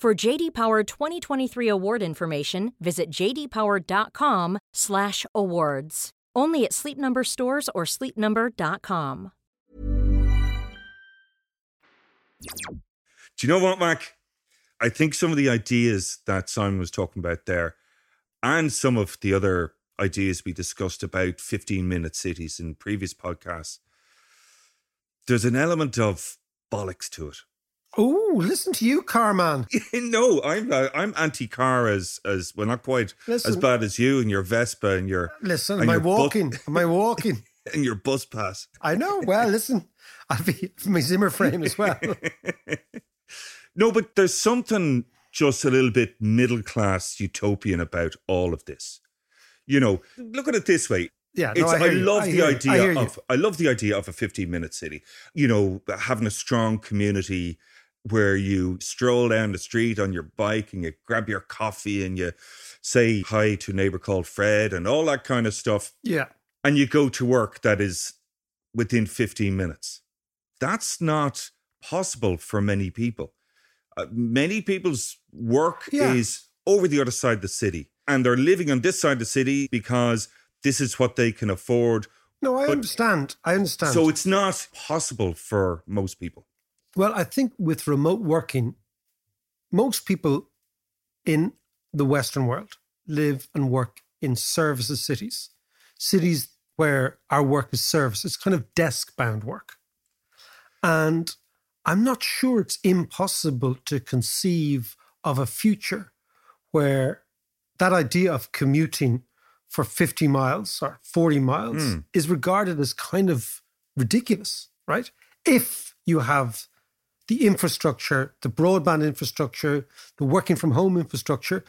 [SPEAKER 4] For JD Power 2023 award information, visit jdpower.com/awards. Only at Sleep Number stores or sleepnumber.com.
[SPEAKER 9] Do you know what, Mac? I think some of the ideas that Simon was talking about there, and some of the other ideas we discussed about 15 minute cities in previous podcasts, there's an element of bollocks to it.
[SPEAKER 1] Oh, listen to you, Carman.
[SPEAKER 9] no, I'm uh, I'm anti-car as as well, not quite as bad as you and your Vespa and your
[SPEAKER 1] Listen,
[SPEAKER 9] and
[SPEAKER 1] am I
[SPEAKER 9] your bu-
[SPEAKER 1] walking? am I walking?
[SPEAKER 9] and your bus pass.
[SPEAKER 1] I know. Well, listen, I'll be my Zimmer frame as well.
[SPEAKER 9] No, but there's something just a little bit middle class utopian about all of this. You know, look at it this way.
[SPEAKER 1] Yeah, no, I
[SPEAKER 9] I,
[SPEAKER 1] you.
[SPEAKER 9] love
[SPEAKER 1] I
[SPEAKER 9] the.
[SPEAKER 1] I
[SPEAKER 9] idea
[SPEAKER 1] hear
[SPEAKER 9] of I love the idea of a 15 minute city. You know, having a strong community where you stroll down the street on your bike and you grab your coffee and you say hi to a neighbor called Fred and all that kind of stuff.
[SPEAKER 1] Yeah.
[SPEAKER 9] And you go to work that is within 15 minutes. That's not possible for many people. Uh, many people's work
[SPEAKER 1] Yeah.
[SPEAKER 9] is over the other side of the city and they're living on this side of the city because this is what they can afford.
[SPEAKER 1] No, I
[SPEAKER 9] But-
[SPEAKER 1] understand. I understand.
[SPEAKER 9] So it's not possible for most people.
[SPEAKER 1] Well, I think with remote working, most people in the Western world live and work in services cities, cities where our work is service. It's kind of desk bound work. And I'm not sure it's impossible to conceive of a future where that idea of commuting for 50 miles or 40 miles
[SPEAKER 9] Hmm.
[SPEAKER 1] is regarded as kind of ridiculous, right? If you have the infrastructure, the broadband infrastructure, the working from home infrastructure.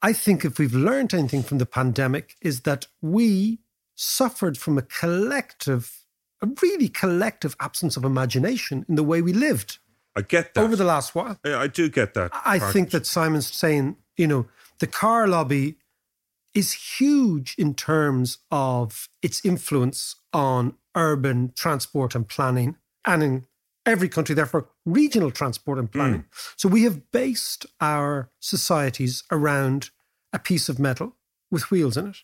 [SPEAKER 1] I think if we've learned anything from the pandemic is that we suffered from a collective, a really collective absence of imagination in the way we lived
[SPEAKER 9] I get that.
[SPEAKER 1] over the last while.
[SPEAKER 9] I I do get that.
[SPEAKER 1] I
[SPEAKER 9] part.
[SPEAKER 1] think that Simon's saying, you know, the car lobby is huge in terms of its influence on urban transport and planning, and in every country, therefore, regional transport and planning. Mm. So we have based our societies around a piece of metal with wheels in it.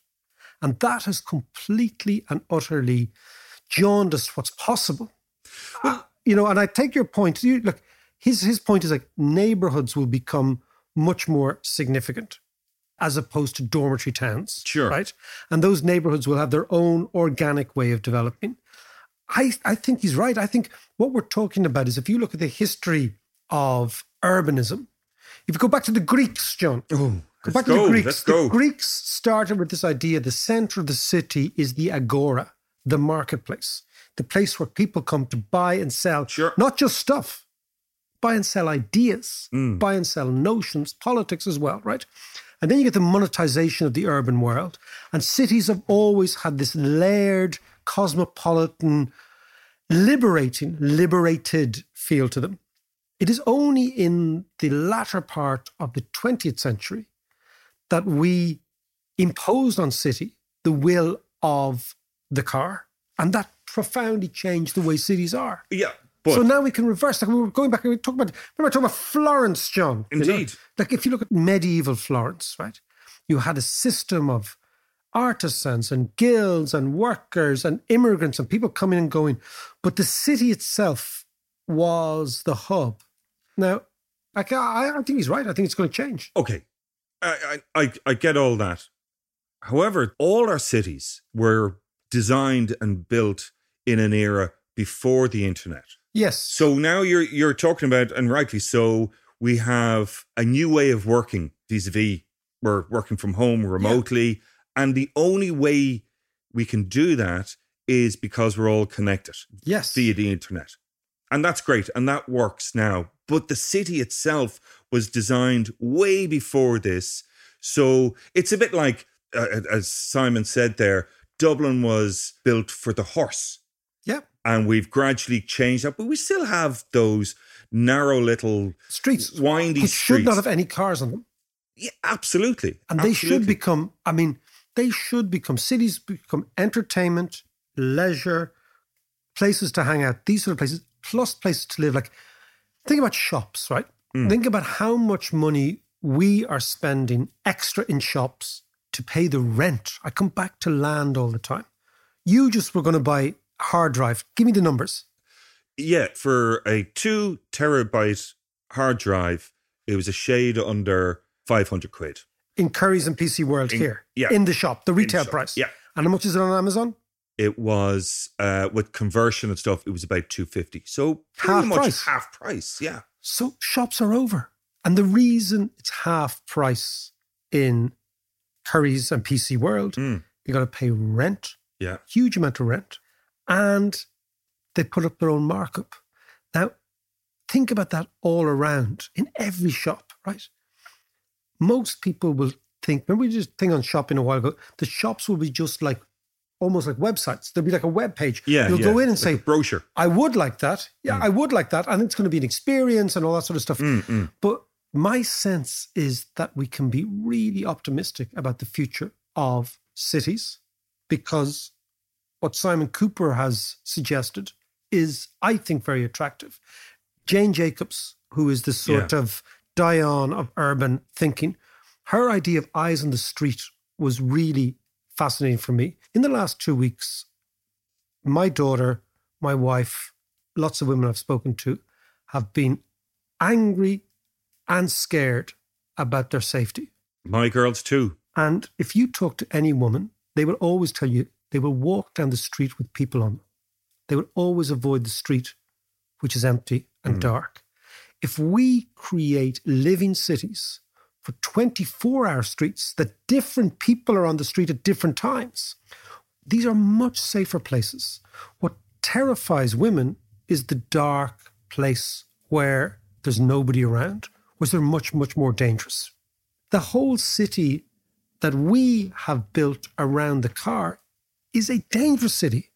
[SPEAKER 1] And that has completely and utterly jaundiced what's possible. Well, you know, and I take your point. You, look, his his point is like neighborhoods will become much more significant as opposed to dormitory towns.
[SPEAKER 9] Sure.
[SPEAKER 1] Right? And those neighborhoods will have their own organic way of developing. I, I think he's right. I think what we're talking about is if you look at the history of urbanism, if you go back to the Greeks, John,
[SPEAKER 9] Oh,
[SPEAKER 1] go back to
[SPEAKER 9] go,
[SPEAKER 1] the Greeks. the. Greeks started with this idea the center of the city is the agora, the marketplace, the place where people come to buy and sell,
[SPEAKER 9] Sure.
[SPEAKER 1] not just stuff, buy and sell ideas,
[SPEAKER 9] Mm.
[SPEAKER 1] buy and sell notions, politics as well, right? And then you get the monetization of the urban world. And cities have always had this layered, cosmopolitan, liberating, liberated feel to them. It is only in the latter part of the 20th century that we imposed on city the will of the car. And that profoundly changed the way cities are.
[SPEAKER 9] Yeah. But
[SPEAKER 1] so now we can reverse. Like we were going back, we were talking about, remember talking about Florence, John? you know?
[SPEAKER 9] Indeed.
[SPEAKER 1] Like if you look at medieval Florence, right? You had a system of artisans and guilds and workers and immigrants and people coming and going. But the city itself was the hub. Now, I, I, I think he's right. I think it's going to change.
[SPEAKER 9] okay, I, I I get all that. However, all our cities were designed and built in an era before the internet.
[SPEAKER 1] Yes.
[SPEAKER 9] So now you're you're talking about, and rightly so, we have a new way of working vis-a-vis we're working from home remotely, and the only way we can do that is because we're all connected
[SPEAKER 1] Yes.
[SPEAKER 9] via the internet. And that's great. And that works now. But the city itself was designed way before this. So it's a bit like, uh, as Simon said there, Dublin was built for the horse.
[SPEAKER 1] Yeah.
[SPEAKER 9] And we've gradually changed that. But we still have those narrow little
[SPEAKER 1] Streets.
[SPEAKER 9] windy streets.
[SPEAKER 1] should not have any cars on them.
[SPEAKER 9] Yeah, absolutely.
[SPEAKER 1] And they should become, I mean, they should become cities, become entertainment, leisure, places to hang out, these sort of places, plus places to live. Like, think about shops, right?
[SPEAKER 9] Mm.
[SPEAKER 1] Think about how much money we are spending extra in shops to pay the rent. I come back to land all the time. You just were going to buy a hard drive. Give me the numbers.
[SPEAKER 9] Yeah, for a two terabyte hard drive, it was a shade under 500 quid.
[SPEAKER 1] In Currys and PC World
[SPEAKER 9] In-
[SPEAKER 1] here,
[SPEAKER 9] yeah.
[SPEAKER 1] in the shop, the retail price.
[SPEAKER 9] yeah.
[SPEAKER 1] And how much is it on Amazon?
[SPEAKER 9] It was, uh, with conversion and stuff, it was about 250. So pretty
[SPEAKER 1] Half
[SPEAKER 9] much
[SPEAKER 1] price.
[SPEAKER 9] half price. Yeah.
[SPEAKER 1] So shops are over. And the reason it's half price in Currys and PC World,
[SPEAKER 9] Mm.
[SPEAKER 1] you got to pay rent,
[SPEAKER 9] Yeah.
[SPEAKER 1] huge amount of rent, and they put up their own markup. Now, think about that all around in every shop, right? Most people will think, remember we did a thing on shopping a while ago? The shops will be just like almost like websites. There'll be like a web page.
[SPEAKER 9] Yeah.
[SPEAKER 1] You'll
[SPEAKER 9] yeah.
[SPEAKER 1] go in and
[SPEAKER 9] Like
[SPEAKER 1] say,
[SPEAKER 9] brochure.
[SPEAKER 1] I would like that. Yeah,
[SPEAKER 9] Mm.
[SPEAKER 1] I would like that. And it's going to be an experience and all that sort of stuff.
[SPEAKER 9] Mm, mm.
[SPEAKER 1] But my sense is that we can be really optimistic about the future of cities because what Simon Kuper has suggested is, I think, very attractive. Jane Jacobs, who is the sort
[SPEAKER 9] Yeah.
[SPEAKER 1] of Dion of urban thinking, her idea of eyes on the street was really fascinating for me. In the last two weeks, my daughter, my wife, lots of women I've spoken to have been angry and scared about their safety.
[SPEAKER 9] My girls too.
[SPEAKER 1] And if you talk to any woman, they will always tell you they will walk down the street with people on them. They will always avoid the street which is empty and
[SPEAKER 9] Mm.
[SPEAKER 1] dark. If we create living cities for 24 hour streets that different people are on the street at different times, these are much safer places. What terrifies women is the dark place where there's nobody around, where they're much, much more dangerous. The whole city that we have built around the car is a dangerous city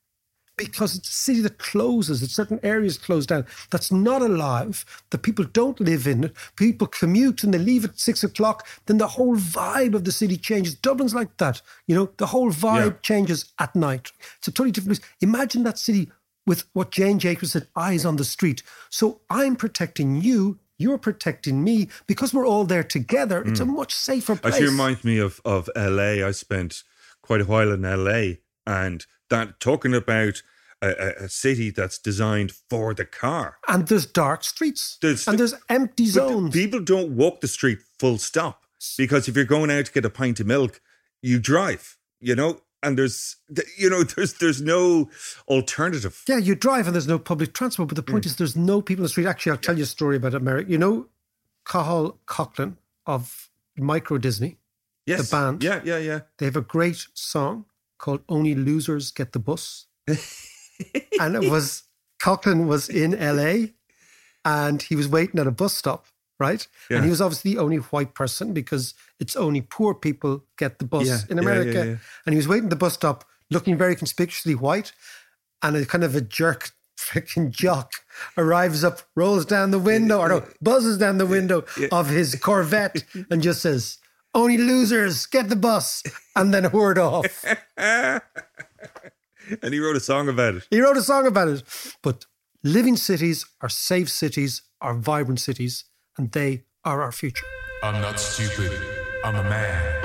[SPEAKER 1] because it's a city that closes, that certain areas close down, that's not alive, that people don't live in it, people commute and they leave at six o'clock, then the whole vibe of the city changes. Dublin's like that, you know, the whole vibe
[SPEAKER 9] Yeah.
[SPEAKER 1] changes at night. It's a totally different place. Imagine that city with what Jane Jacobs said, eyes on the street. So I'm protecting you, you're protecting me, because we're all there together. It's a hmm. much safer place.
[SPEAKER 9] Actually reminds me of, of LA. I spent quite a while in LA and that talking about a, a, city that's designed for the car.
[SPEAKER 1] and there's dark streets.
[SPEAKER 9] There's-
[SPEAKER 1] and there's empty zones.
[SPEAKER 9] people don't walk the street full stop because if you're going out to get a pint of milk, you drive, you know, and there's, you know, there's there's no alternative.
[SPEAKER 1] Yeah, you drive and there's no public transport, but the
[SPEAKER 9] Mm.
[SPEAKER 1] point is there's no people in the street. Actually, I'll tell you a story about America. You know, Cathal Coughlan of Micro Disney,
[SPEAKER 9] Yes.
[SPEAKER 1] the band.
[SPEAKER 9] Yeah, yeah, yeah.
[SPEAKER 1] They have a great song called "Only Losers Get the Bus," and it was Coughlan was in LA, and he was waiting at a bus stop, right?
[SPEAKER 9] Yeah.
[SPEAKER 1] And he was obviously the only white person because it's only poor people get the bus
[SPEAKER 9] Yeah,
[SPEAKER 1] in America.
[SPEAKER 9] yeah.
[SPEAKER 1] And he was waiting at the bus stop, looking very conspicuously white, and a kind of a jerk freaking jock arrives up, rolls down the window, or no, buzzes down the window of his Corvette and just says, Only losers get the bus, and then whirred off.
[SPEAKER 9] and he wrote a song about it.
[SPEAKER 1] He wrote a song about it. But living cities are safe cities, are vibrant cities, and they are our future.
[SPEAKER 17] I'm not stupid. I'm a man.